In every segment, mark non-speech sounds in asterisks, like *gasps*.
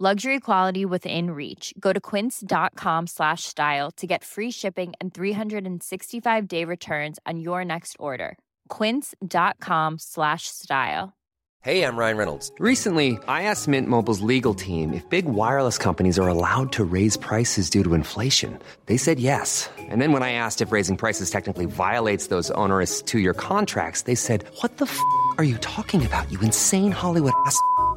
Luxury quality within reach. Go to quince.com slash style to get free shipping and 365 day returns on your next order. Quince.com slash style. Hey, I'm Ryan Reynolds. Recently, I asked Mint Mobile's legal team if big wireless companies are allowed to raise prices due to inflation. They said yes. And then when I asked if raising prices technically violates those onerous two year contracts, they said, What the f are you talking about, you insane Hollywood ass?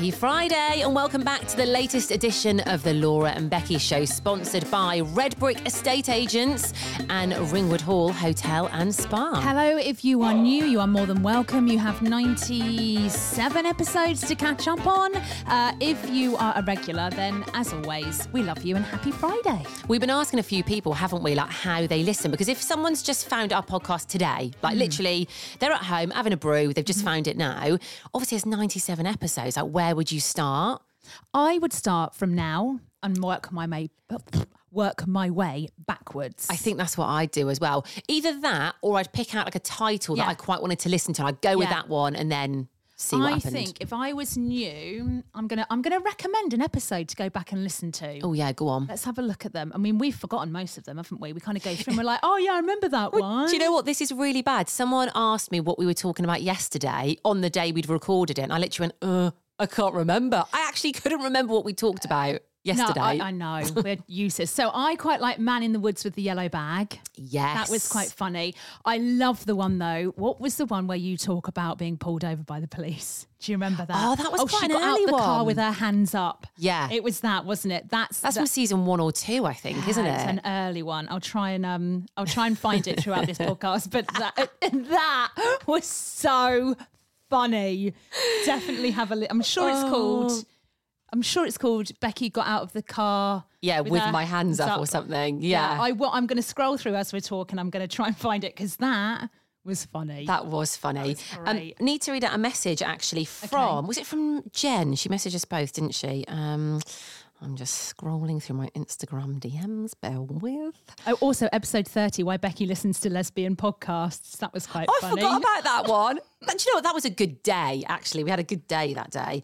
Happy Friday and welcome back to the latest edition of the Laura and Becky Show, sponsored by Redbrik Estate Agents and Ringwood Hall Hotel and Spa. Hello, if you are new, you are more than welcome. You have 97 episodes to catch up on. Uh, if you are a regular, then as always, we love you and happy Friday. We've been asking a few people, haven't we, like how they listen? Because if someone's just found our podcast today, like literally, they're at home having a brew, they've just found it now. Obviously, it's 97 episodes. Like, where would you start? I would start from now and work my way, work my way backwards. I think that's what I'd do as well. Either that, or I'd pick out like a title that I quite wanted to listen to. I'd go with that one and then see what I happened. think if I was new, I'm gonna I'm gonna recommend an episode to go back and listen to. Oh yeah, go on. Let's have a look at them. I mean, we've forgotten most of them, haven't we? We kind of go through and we're like, oh yeah, I remember that one. Do you know what? This is really bad. Someone asked me what we were talking about yesterday on the day we'd recorded it, and I literally went, "Uh, I can't remember." I actually couldn't remember what we talked about yesterday. No, I, I know. *laughs* We're useless. So I quite like Man in the Woods with the Yellow Bag. yes, That was quite funny. I love the one though. What was the one where you talk about being pulled over by the police? Do you remember that? Oh, that was oh, quite she an got early out the car with her hands up. Yeah. it was that, wasn't it? That's That's that, from season one or two, I think, isn't It's it? an early one. I'll try and um, I'll try and find it throughout this *laughs* podcast. But that *laughs* that was so funny. Definitely have a. Li- I'm sure it's Oh. called. I'm sure it's called Becky got out of the car. Yeah, with her my hands up or something. Yeah. I will. I'm going to scroll through as we're talking. I'm going to try and find it because that was funny. That was funny. Um, need to read out a message actually from was it from Jen? She messaged us both, didn't she? Um, I'm just scrolling through my Instagram DMs. Bear with. oh, also episode 30, why Becky listens to lesbian podcasts. That was quite Oh, I funny. forgot about that one. But do you know what? That was a good day, actually. We had a good day that day.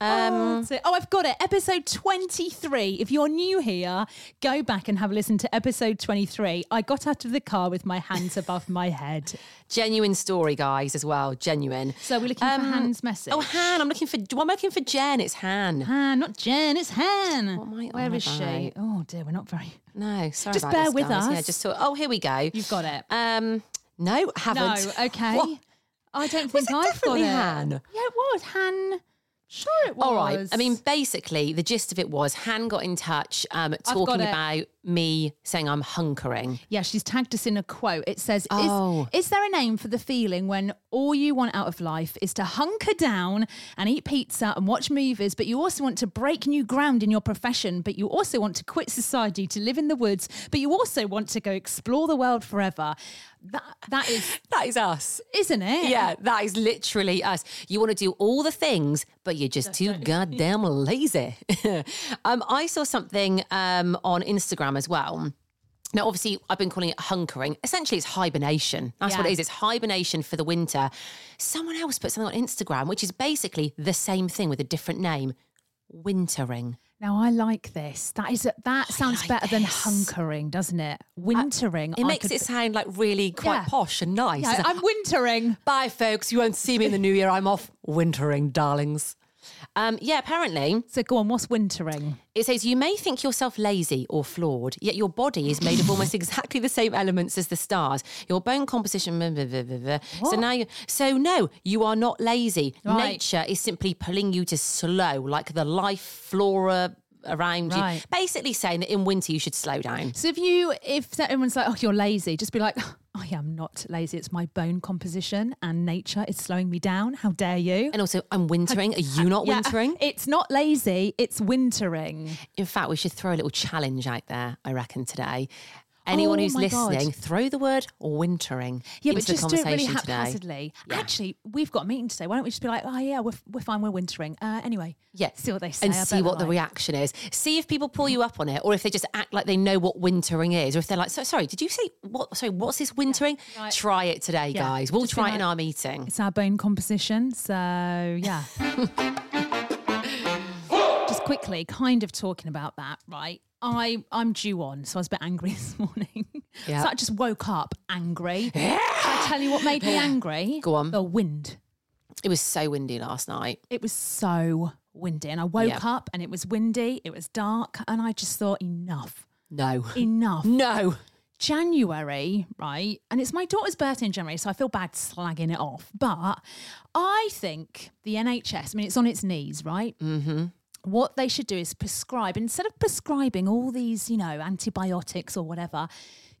Um, So- oh, I've got it. Episode 23. If you're new here, go back and have a listen to episode 23. I got out of the car with my hands above my head. genuine story, guys, as well. Genuine. So we're looking for Han's message. Oh, Han. I'm looking for. Well, I'm looking for Jen. It's Han. Han, not Jen, it's Han. What am I Where she? about? Oh dear, we're not very. No, sorry Just bear this, with guys. Yeah, just so, oh, here we go. You've got it. Um, no, haven't. No, okay. What? I don't think I've got it. Han? Yeah, it was Han. Sure, it was. All right. I mean, basically, the gist of it was Han got in touch, um, talking about me saying I'm hunkering. Yeah, she's tagged us in a quote. It says, is, Oh. is there a name for the feeling when all you want out of life is to hunker down and eat pizza and watch movies, but you also want to break new ground in your profession, but you also want to quit society to live in the woods, but you also want to go explore the world forever? That That is, *laughs* That is us. isn't it? Yeah, that is literally us. You want to do all the things, but you're just too goddamn lazy. *laughs* um, I saw something um, on Instagram as well. Now, obviously, I've been calling it hunkering. Essentially, it's hibernation. That's what it is. It's hibernation for the winter. Someone else put something on Instagram, which is basically the same thing with a different name wintering. Now I like this. That is that sounds like better than hunkering, doesn't it? Wintering. It I makes could- it sound like really quite Yeah. posh and nice. Yeah, I'm wintering. Bye, folks. You won't see me in the new year. I'm off wintering, darlings. Um, yeah, apparently So go on. What's wintering? it says you may think yourself lazy or flawed, yet your body is made of almost *laughs* exactly the same elements as the stars. Your bone composition. blah, blah, blah. So now, you, so no, you are not lazy. Right. Nature is simply pulling you to slow, like the life flora around Right. you. Basically saying that in winter you should slow down. So if you if everyone's like, oh, you're lazy, just be like, yeah, I'm not lazy. It's my bone composition and nature is slowing me down. How dare you? And also, I'm wintering. Are you not Yeah, wintering? It's not lazy. It's wintering. In fact, we should throw a little challenge out there, I reckon, today. Anyone Oh who's my God. listening, throw the word wintering Yeah, into but just the do it conversation really today. haphazardly. Yeah. Actually, we've got a meeting today. Why don't we just be like, oh yeah, we're, we're fine. We're wintering. Uh, anyway, Yeah. see what they say. And I see what they're the like- reaction is. See if people pull you up on it or if they just act like they know what wintering is or if they're like, so, sorry, did you say, what? sorry, what's this wintering? Right. Try it today, Yeah. guys. We'll Just try it like- in our meeting. It's our bone composition. So, yeah. *laughs* Just quickly, kind of talking about that, right? I, I'm due on, so I was a bit angry *laughs* this morning. Yeah. So I just woke up angry. *laughs* Shall I tell you what made me angry? Go on. The wind. It was so windy last night. It was so windy. And I woke Yeah. up and it was windy, it was dark, and I just thought, enough, No. enough. No. January, right? And it's my daughter's birthday in January, so I feel bad slagging it off. But I think the NHS, I mean, it's on its knees, right? Mm-hmm. What they should do is prescribe, instead of prescribing all these, you know, antibiotics or whatever,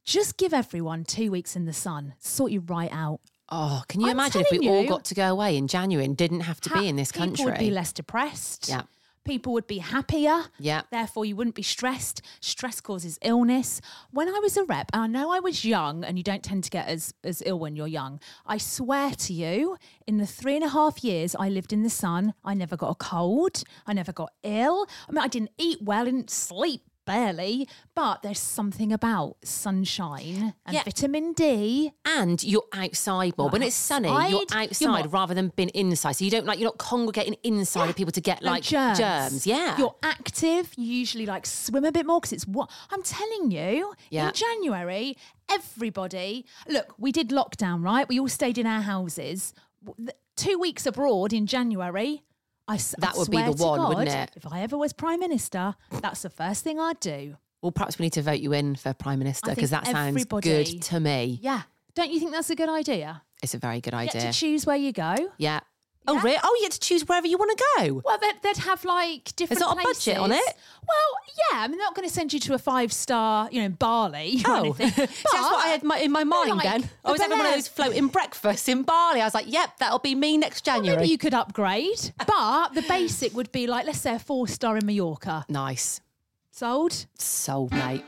just give everyone two weeks in the sun, sort you right out. Oh, can you I'm imagine if we telling all got to go away in January and didn't have to be in this country? People would be less depressed. Yeah. People would be happier. Yeah. Therefore, you wouldn't be stressed. Stress causes illness. When I was a rep, and I know I was young, and you don't tend to get as, as ill when you're young. I swear to you, in the three and a half years I lived in the sun, I never got a cold. I never got ill. I mean, I didn't eat well, I didn't sleep barely, but there's something about sunshine and Yeah. vitamin D. and you're outside more. When it's sunny, you're outside, you're rather than being inside. So you don't like you're not congregating inside Yeah. of people to get No like germs. Yeah. You're active. You usually like swim a bit more because it's what I'm telling you. Yeah. In January, everybody, look, we did lockdown, right? We all stayed in our houses. Two weeks abroad in January. I, s- I That would be the one, God, wouldn't it? If I ever was prime minister, that's the first thing I'd do. well, perhaps we need to vote you in for prime minister because that sounds good to me. Yeah. Don't you think that's a good idea? It's a very good You idea. get to choose where you go. yeah. Oh, Yeah. really? Oh, you get to choose wherever you want to go. Well, they'd, they'd have like different. Is not a budget on it? Well, yeah. I mean, they're not going to send you to a five star, you know, in Bali or Oh, anything. *laughs* So that's what I had my, in my mind like then. I was having one of those floating breakfasts in Bali. I was like, yep, that'll be me next Well, January. maybe you could upgrade, but the basic would be like, let's say, a four star in Mallorca. nice. Sold. Sold, mate.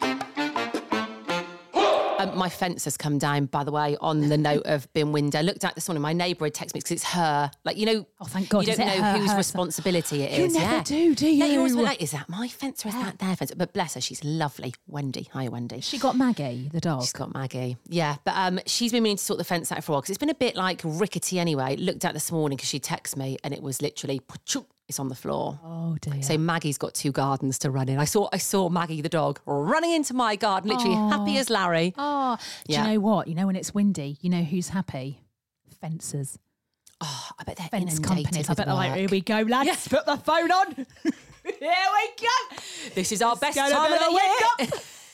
Um, my fence has come down, by the way, on the note of bin window. Looked at this morning, my neighbour had texted me because it's her. Like, you know, Oh, thank God, you don't know her- whose her- responsibility it is. You never yeah. do, do Yeah, you always you? were like, is that my fence or is that their fence? But bless her, she's lovely. Wendy. Hi, Wendy. She got Maggie, the dog. She's got Maggie. Yeah, but um, she's been meaning to sort the fence out for a while because it's been a bit like rickety anyway. Looked at this morning because she texted me and it was literally, it's on the floor. Oh dear. So Maggie's got two gardens to run in. I saw I saw Maggie the dog running into my garden, literally happy as Larry. oh, do Yeah. you know what? You know when it's windy, you know who's happy? Fences. Oh, I bet they're fence companies. I bet they're like, here we go, lads. Put the phone on. *laughs* here we go. This is our best time of the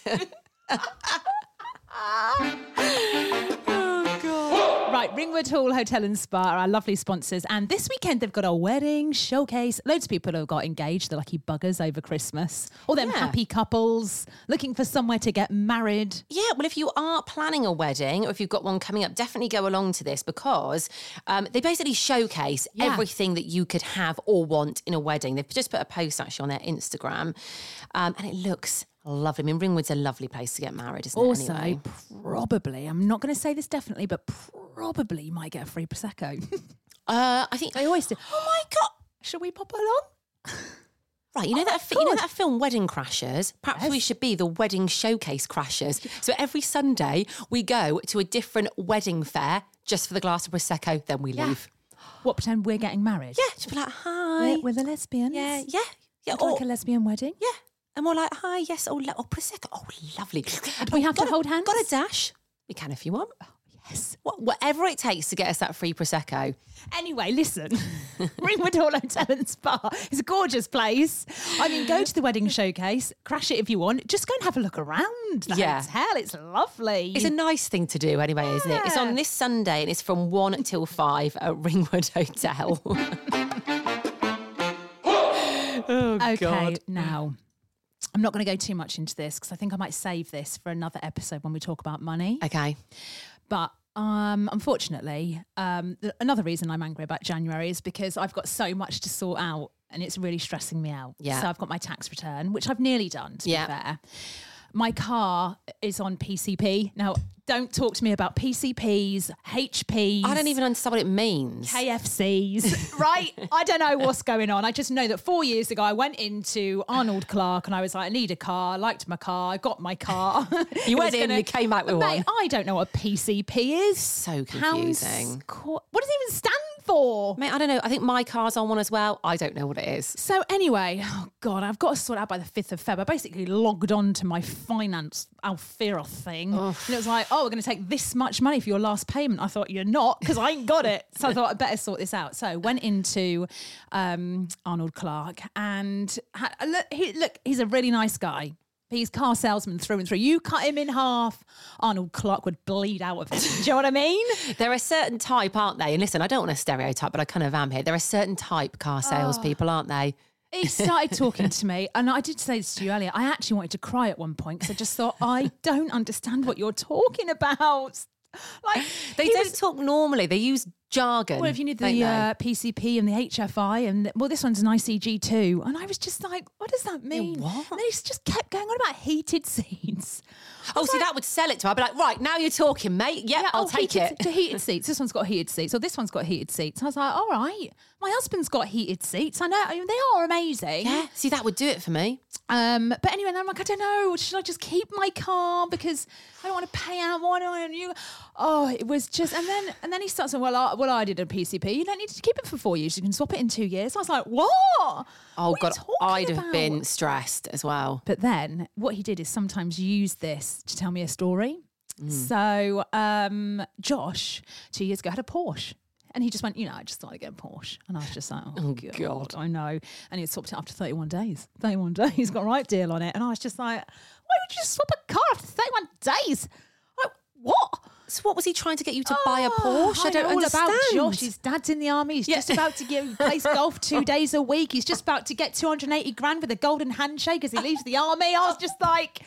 wake year. *laughs* *laughs* Right, Ringwood Hall Hotel and Spa are our lovely sponsors. And this weekend they've got a wedding showcase. Loads of people have got engaged, the lucky buggers over Christmas. All them Yeah. happy couples looking for somewhere to get married. Yeah, well, if you are planning a wedding or if you've got one coming up, definitely go along to this because um, they basically showcase Yeah. everything that you could have or want in a wedding. They've just put a post actually on their Instagram um, and it looks lovely. I mean, Ringwood's a lovely place to get married, isn't Also, it? Anyway? probably, I'm not going to say this definitely, but probably you might get a free Prosecco. *laughs* Uh, I think they always do. *gasps* Oh my God. Shall we pop along? Right, you know Oh that fi- you know that film Wedding Crashers. Perhaps we should be the wedding showcase crashers. So every Sunday we go to a different wedding fair just for the glass of prosecco, then we Yeah. leave. What, pretend we're getting married? Yeah, just be like, hi. We're, we're the lesbians. yeah, yeah, yeah. Or, like a lesbian wedding? yeah. And we're like, hi, yes, oh, le- oh prosecco, oh, lovely. *laughs* Do we have to a- hold hands? Got a dash? We can if you want. Oh, yes. Wha- Whatever it takes to get us that free prosecco. Anyway, listen, Ringwood Hall Hotel and Spa is a gorgeous place. I mean, go to the wedding showcase, crash it if you want. Just go and have a look around the Yeah. hotel. It's lovely. It's a nice thing to do anyway, isn't it? It's on this Sunday and it's from 1 till 5 at Ringwood Hotel. *laughs* *laughs* oh, okay, God. now. I'm not going to go too much into this because I think I might save this for another episode when we talk about money. Okay. But um, unfortunately, um, th- another reason I'm angry about January is because I've got so much to sort out and it's really stressing me out. Yeah. So I've got my tax return, which I've nearly done, to Yeah. be fair. My car is on PCP. Now, don't talk to me about PCPs, HPs. I don't even understand what it means. KFCs, *laughs* right? I don't know what's going on. I just know that four years ago, I went into Arnold Clark and I was like, I need a car. I liked my car. I got my car. *laughs* You went in, you came out with Mate, one. I don't know what a PCP is. So confusing. co- what does it even stand for? Mate, I don't know. I think my car's on one as well. I don't know what it is. So anyway, oh God, I've got to sort out by the 5th of Feb. I basically logged on to my finance Alphera thing. And it was like, oh, we're going to take this much money for your last payment. I thought, you're not, because I ain't got it. So I thought I'd better sort this out. So went into um, Arnold Clark and had, look, he, look, he's a really nice guy. He's car salesman through and through. You cut him in half, Arnold Clark would bleed out of it. Do you know what I mean? *laughs* There are certain type, aren't they? And listen, I don't want to stereotype, but I kind of am here. There are certain type car ah. salespeople, aren't they? he *laughs* started talking to me, and I did say this to you earlier. I actually wanted to cry at one point because I just thought, I don't understand what you're talking about. *laughs* Like They don't was- talk normally. They use jargon. Well, if you need the uh, PCP and the HFI, and well, this one's an ICG too, and I was just like, what does that mean? what? And he just kept going on about heated *laughs* seats. Oh, see, that would sell it to her. I'd be like, right, now you're talking, mate. Yep, I'll oh, take heated, it. To heated *laughs* seats. This one's got heated seats. Or this one's got heated seats. I was like, all right. My husband's got heated seats. I know. I mean, they are amazing. Yeah, see, that would do it for me. Um, but anyway, then I'm like, I don't know. Should I just keep my car because I don't want to pay out? I don't want. Oh, it was just, and then and then he starts saying, well, I, well, I did a PCP. You don't need to keep it for four years. You can swap it in two years. I was like, what? Oh, What God, I'd have been stressed as well. But then what he did is sometimes use this to tell me a story. Mm. So um, Josh, two years ago, had a Porsche. And he just went, you know, I just thought I'd get a Porsche. And I was just like, oh, Oh, God, God. I know. And he swapped it after 31 days. 31 *laughs* days, He's got a right deal on it. And I was just like, why would you swap a car after 31 days? Like, what? So, what was he trying to get you to buy a Oh, Porsche? I don't know all understand. about Josh. His dad's in the army. He's just about to give, play golf two *laughs* days a week. He's just about to get 280 grand with a golden handshake as he leaves the army. I was just like,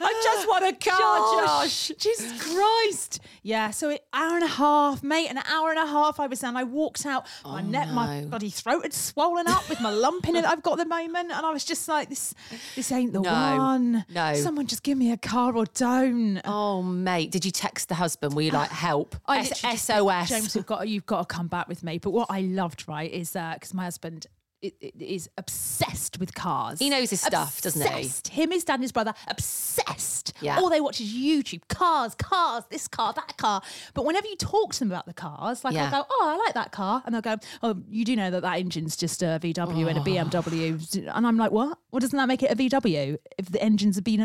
I just want a car, Josh. Jesus Christ. Yeah, so an hour and a half, mate, an hour and a half I was down. I walked out. Oh, my neck, my Oh, no. bloody throat had swollen up with my lump in it I've got at the moment. And I was just like, this this ain't the No, one. no. Someone just give me a car or don't. Oh, mate, did you text the husband? You like, help? I S- SOS. James, you've got you've got to come back with me. But what I loved, right, is uh, because my husband i- i- is obsessed with cars. He knows his stuff, doesn't he? Obsessed. Him, his dad, and his brother, obsessed. Yeah. All they watch is YouTube, cars, cars, this car, that car. But whenever you talk to them about the cars, like Yeah. I'll go, oh, I like that car, and they'll go, oh, you do know that that engine's just a VW and a oh. BMW, and I'm like, what? What doesn't that make it a VW if the engine's a B?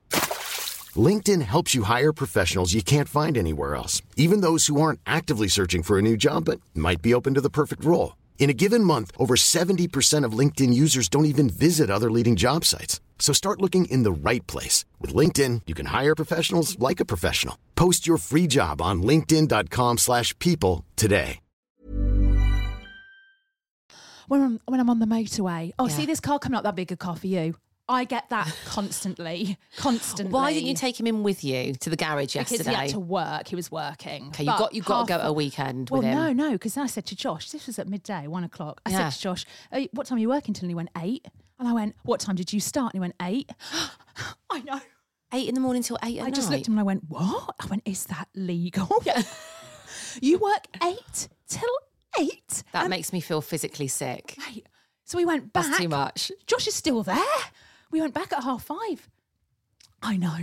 LinkedIn helps you hire professionals you can't find anywhere else, even those who aren't actively searching for a new job but might be open to the perfect role. In a given month, over 70% of LinkedIn users don't even visit other leading job sites. So start looking in the right place. With LinkedIn, you can hire professionals like a professional. Post your free job on linkedin.com/people slash people today. when I'm when I'm on the motorway. Oh, Yeah. see this car coming up that big a car for you. I get that *laughs* constantly, constantly. Why didn't you take him in with you to the garage Because yesterday? he had to work. He was working. okay, you got you got to go at a weekend Well, with him. no, no, because I said to Josh, this was at midday, one o'clock. I Yeah. said to Josh, "Uh, "What time are you working till?" And he went eight. And I went, "What time did you start?" And he went eight. *gasps* I know. Eight in the morning till eight at I night. just looked at him and I went, "What?" I went, "Is that legal?" *laughs* *laughs* you work eight till eight. That makes me feel physically sick. So we went back. That's too much. Josh is still there. We went back at half five. I know.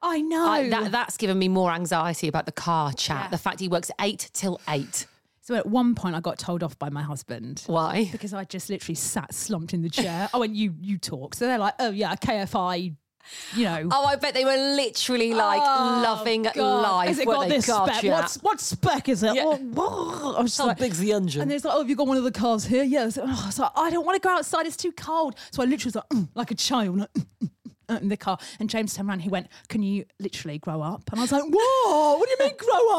I know. I, that, that's given me more anxiety about the car chat. Yeah. The fact he works eight till eight. so at one point, I got told off by my husband. Why? Because I just literally sat slumped in the chair. Oh, I went, you, you talk. So they're like, oh yeah, KFI, you know. Oh, I bet they were literally like Oh, loving God. life. Has it got this spec? What's, what spec is it? Yeah. Oh, whoa. I was just How like- big's the engine? And there's like, oh, have you got one of the cars here? Yes. Oh, I was like, I don't want to go outside. It's too cold. So I literally was like, mm, like a child. like, mm, mm, Uh, in the car, and James turned around. He went, "Can you literally grow up?" And I was like, "Whoa! What do you mean grow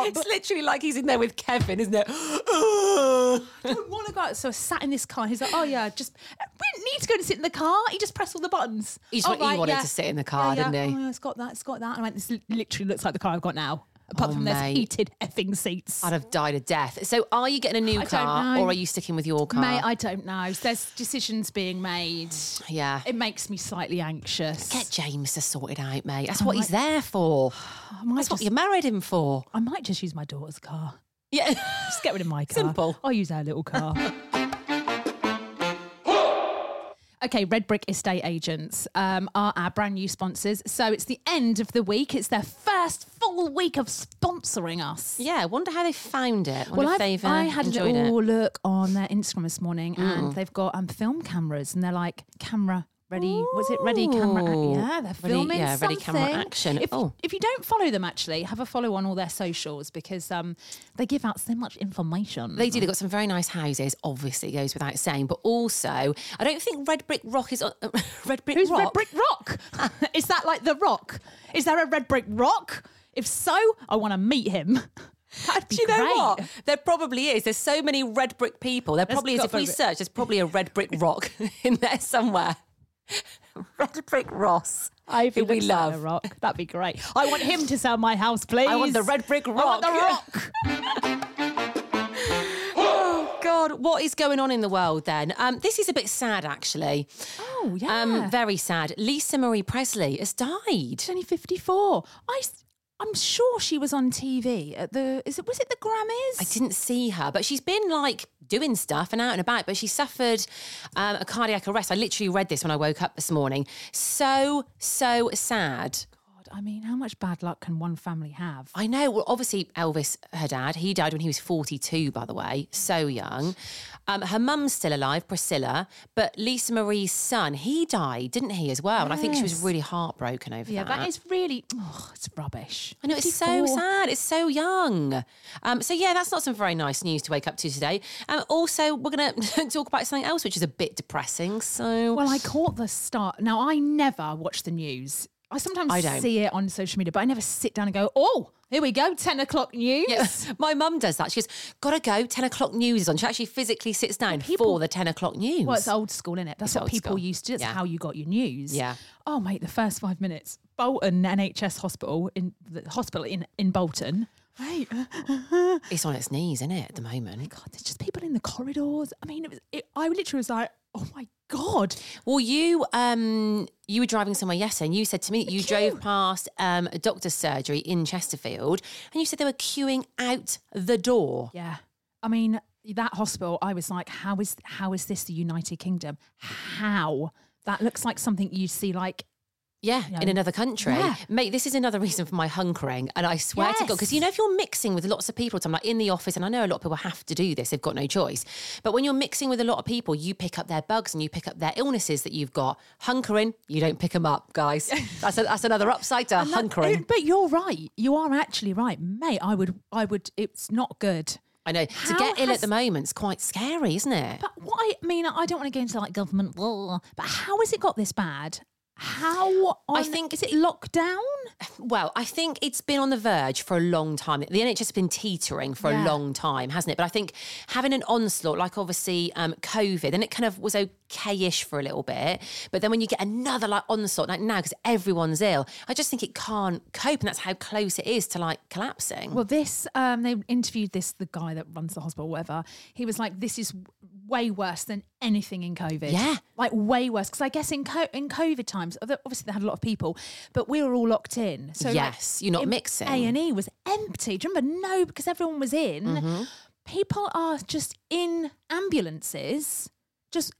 up?" It's literally like he's in there with Kevin, isn't it? I don't want to go out. So I sat in this car. He's like, "Oh yeah, just we didn't need to go and sit in the car. He just pressed all the buttons." He just "Oh, wa- he wanted to sit in the car, yeah, didn't he? Oh, yeah, it's got that. It's got that. And I went, "This literally looks like the car I've got now." Apart Oh, from mate. heated effing seats. I'd have died of death. So, are you getting a new I car, or are you sticking with your car? Mate, I don't know. There's decisions being made. yeah. It makes me slightly anxious. Get James to sort it out, mate. That's I what he's there for. *sighs* Might That's what you married him for. I might just use my daughter's car. Yeah. *laughs* Just get rid of my car. Simple. I'll use our little car. *laughs* Okay, Redbrik Estate Agents um, are our brand new sponsors. So it's the end of the week. It's their first full week of sponsoring us. yeah. Wonder how they found it. Wonder Well, I've, they've uh, I had a little it. look on their Instagram this morning, and they've got um, film cameras, and they're like camera ready. Was it ready camera? Yeah, they're Ready- filming yeah, ready camera action. If, Oh. if you don't follow them, actually, have a follow on all their socials because um, they give out so much information. They do. They've got some very nice houses. Obviously, it goes without saying. But also, I don't think Red Brick Rock is on. *laughs* Red Brick Who's Rock. Red Brick Rock? *laughs* Is that like the Rock? Is there a Red Brick Rock? If so, I want to meet him. *laughs* Do you know great. what? There probably is. There's so many red brick people. There probably is. If we search, there's probably a red brick rock in there somewhere. *laughs* red brick Ross, Ivy who we like love. a rock. That'd be great. I want him to sell my house, please. *laughs* I want the red brick I want rock. the rock. Oh *laughs* God, what is going on in the world then? Um, this is a bit sad, actually. oh yeah. Um, very sad. Lisa Marie Presley has died. She's only fifty-four. I. I'm sure she was on TV at the. Is it? Was it the Grammys? I didn't see her, but she's been like doing stuff and out and about. But she suffered um, a cardiac arrest. I literally read this when I woke up this morning. So so sad. I mean, how much bad luck can one family have? I know. Well, obviously, Elvis, her dad, he died when he was 42, by the way, so young. Um, her mum's still alive, Priscilla, but Lisa Marie's son, he died, didn't he, as well? And I think she was really heartbroken over Yeah, that. Yeah, that is really. Oh, it's rubbish. I know it's so sad. It's so young. Um, so yeah, that's not some very nice news to wake up to today. Um, also, we're going *laughs* to talk about something else which is a bit depressing. So Well, I caught the start. Now, I never watch the news. I sometimes I don't. see it on social media, but I never sit down and go, oh, here we go, 10 o'clock news. Yeah, my mum does that. She goes, "Gotta go." Ten o'clock news is on. She actually physically sits down people- for the ten o'clock news. Well, it's old school, isn't it? That's It's what people school. used to do. That's Yeah. how you got your news. Yeah. Oh, mate, the first five minutes. Bolton NHS hospital in the hospital in, in Bolton. Right. *laughs* It's on its knees, isn't it, at the moment? God, there's just people in the corridors. I mean, it was, it, I literally was like, oh my God. Well, you um you were driving somewhere yesterday, and you said to me you drove past um a doctor's surgery in Chesterfield, and you said they were queuing out the door. Yeah. I mean, that hospital, I was like, how is how is this the United Kingdom? How? That looks like something you see like Yeah, in another country. Yeah. Mate, this is another reason for my hunkering. And I swear to God, because you know, if you're mixing with lots of people, I'm like in the office, and I know a lot of people have to do this, they've got no choice. But when you're mixing with a lot of people, you pick up their bugs and you pick up their illnesses that you've got. Hunkering, you don't pick them up, guys. *laughs* That's, a, that's another upside to And that- hunkering. But you're right. You are actually right, mate. I would. I would. It's not good. I know. to How get ill at the moment is quite scary, isn't it? But what I mean, I don't want to go into like government law, but how has it got this bad? How on, think is it lockdown? Well, I think it's been on the verge for a long time. The NHS has been teetering for Yeah. a long time, hasn't it? But I think having an onslaught, like obviously um, COVID, and it kind of was okay-ish for a little bit. But then when you get another like onslaught, like now, because everyone's ill, I just think it can't cope, and that's how close it is to like collapsing. Well, this um, they interviewed this the guy that runs the hospital, whatever. He was like, "This is way worse than anything in COVID. Yeah. like way worse." Because I guess in co- in COVID times, obviously they had a lot of people, but we were all locked in. So Yes, you're not mixing. A and E was empty. Do you remember? No, because everyone was in. Mm-hmm. People are just in ambulances, just.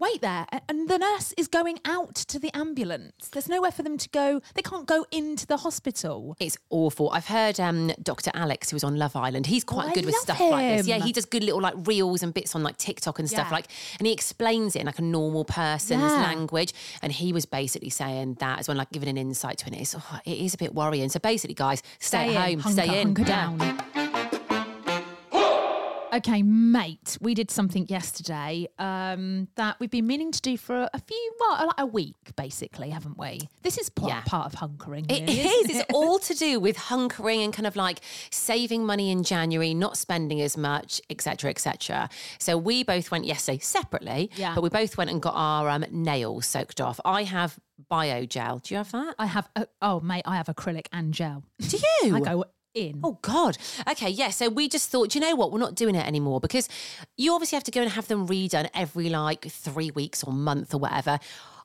Wait there, and the nurse is going out to the ambulance. There's nowhere for them to go. They can't go into the hospital. It's awful. I've heard um, Dr. Alex, who was on Love Island. He's quite Oh, good with stuff like this. Yeah, him. he does good little like reels and bits on like TikTok and stuff Yeah. like, and he explains it in like a normal person's Yeah. language. And he was basically saying that as well, like giving an insight to it. It's, oh, it is a bit worrying. So basically, guys, stay, Stay at home, hunker, stay in. hunker Yeah. down. Okay, mate, we did something yesterday um, that we've been meaning to do for a few, well, like a week, basically, haven't we? This is part, Yeah. part of hunkering. It really, is. isn't It's all to *laughs* do with hunkering and kind of like saving money in January, not spending as much, etc., etc. So we both went yesterday separately, Yeah. but we both went and got our um, nails soaked off. I have bio gel. Do you have that? I have, a, oh, mate, I have acrylic and gel. Do you? *laughs* I go in. Oh God. Okay, yeah. So we just thought, you know what? We're not doing it anymore because you obviously have to go and have them redone every like three weeks or month or whatever.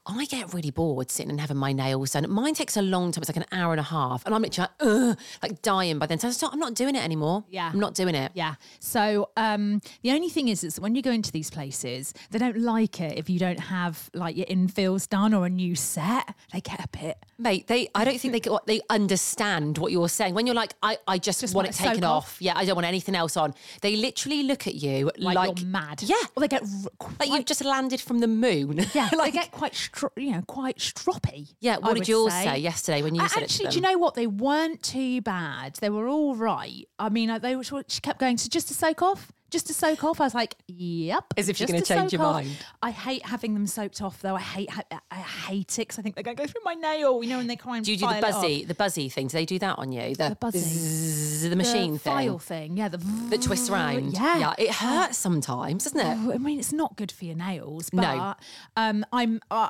I get really bored sitting and having my nails done. Mine takes a long time. It's like an hour and a half, and I'm literally like, Ugh, like dying by then. So I thought, I'm not doing it anymore. Yeah. I'm not doing it. Yeah. So um, the only thing is, is when you go into these places, they don't like it if you don't have like your infills done or a new set. They get a bit. Mate, they I don't think they get- they understand what you're saying. When you're like, I, I just, Just want want it taken off. off. Yeah, I don't want anything else on. They literally look at you Like, like, you're mad. Yeah. Or they get r- Like you've just landed from the moon. Yeah, *laughs* like, they get quite, stro- you know, quite stroppy. Yeah, I what did would yours say yesterday when you said it Actually, do you know what? They weren't too bad. They were all right. I mean, uh, they were. She kept going. So just to soak off, just to soak off. I was like, yep. As if you're just gonna change your off. mind. I hate having them soaked off, though. I hate. ha- I hate it because I think they're going to go through my nail. You know, and they try and Do you do the file it off. buzzy, the buzzy thing? Do they do that on you? The buzzy. zzz, the machine the thing file thing. Yeah, the that twists around. Yeah, yeah, it hurts sometimes, doesn't it? Oh, I mean, it's not good for your nails. But, No. Um, I'm. Uh,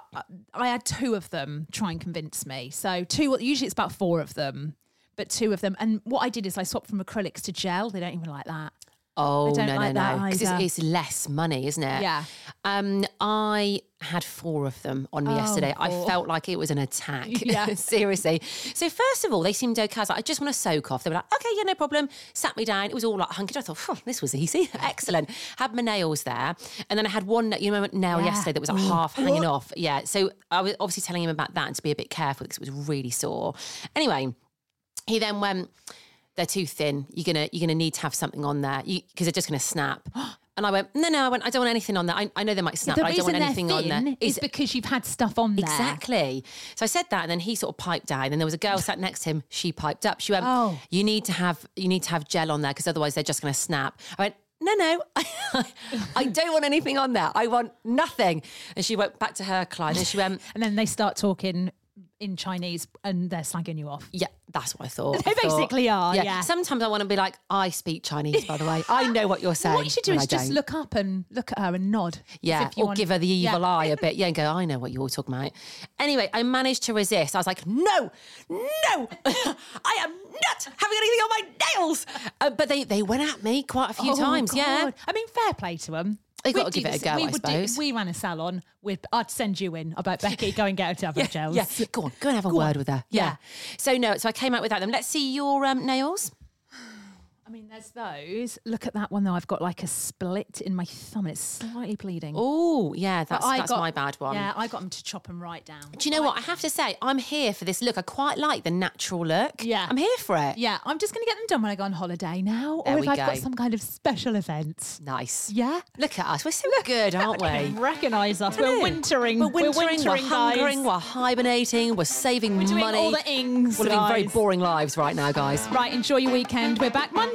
I had two of them try and convince me. So two. Usually it's about four of them, but two of them. And what I did is I swapped from acrylics to gel. They don't even like that. Oh don't no, like no, no! Because it's, it's less money, isn't it? Yeah. Um, I had four of them on me yesterday. I felt like it was an attack. *laughs* Yeah. *laughs* seriously. So first of all, they seemed okay. I was like, I just want to soak off. They were like, okay, yeah, no problem. Sat me down. It was all like hunkered. I thought, "Phew, this was easy, *laughs* excellent. Had my nails there, and then I had one, you know, nail Yeah. yesterday that was like half hanging off. Yeah. So I was obviously telling him about that and to be a bit careful because it was really sore. Anyway, he then went, they're too thin. You're gonna you're gonna need to have something on there because they're just gonna snap. *gasps* And I went, no, no. I went, I don't want anything on there. I, I know they might snap, the but I don't want anything on there. thin is because you've had stuff on there. Exactly. So I said that, and then he sort of piped down, and then there was a girl sat next to him. She piped up. She went, Oh. "You need to have you need to have gel on there because otherwise they're just to snap." I went. No, no, *laughs* I don't want anything on there. I want nothing. And she went back to her client and she went, *laughs* And then they start talking in Chinese, and they're slagging you off. Yeah, that's what I thought. They I thought- basically are, yeah. Sometimes I want to be like, I speak Chinese, by the way. I *laughs* know what you're saying. What you should do is I just don't. look up and look at her and nod. Yeah, if you or want- give her the evil Yeah. *laughs* eye a bit. Yeah, and go, I know what you're all talking about. Anyway, I managed to resist. I was like, no, no, *laughs* I am not having anything on my nails. Uh, but they, they went at me quite a few Oh, times. Yeah. I mean, fair play to them. They gotta give it a go, we I would suppose. Do, we ran a salon. With, I'd send you in. I bet Becky, go and get her to have her gels. Yeah, go on, go and have a Go word on. with her. Yeah. Yeah. So no, so I came out without them. Let's see your um, nails. I mean, there's those. Look at that one though. I've got like a split in my thumb and it's slightly bleeding. Oh, yeah, that's that's got- my bad one. Yeah, I got them to chop them right down. Do you know what? I have to say, I'm here for this look. I quite like the natural look. Yeah. I'm here for it. Yeah, I'm just going to get them done when I go on holiday now, There or if I've go. got some kind of special event. Nice. Yeah. Look at us. We're so good, aren't *laughs* we? Recognise us. I We're wintering. We're wintering. We're, guys. We're hibernating. We're saving We're doing money. all the ings, We're living very boring lives right now, guys. Right, enjoy your weekend. We're back Monday.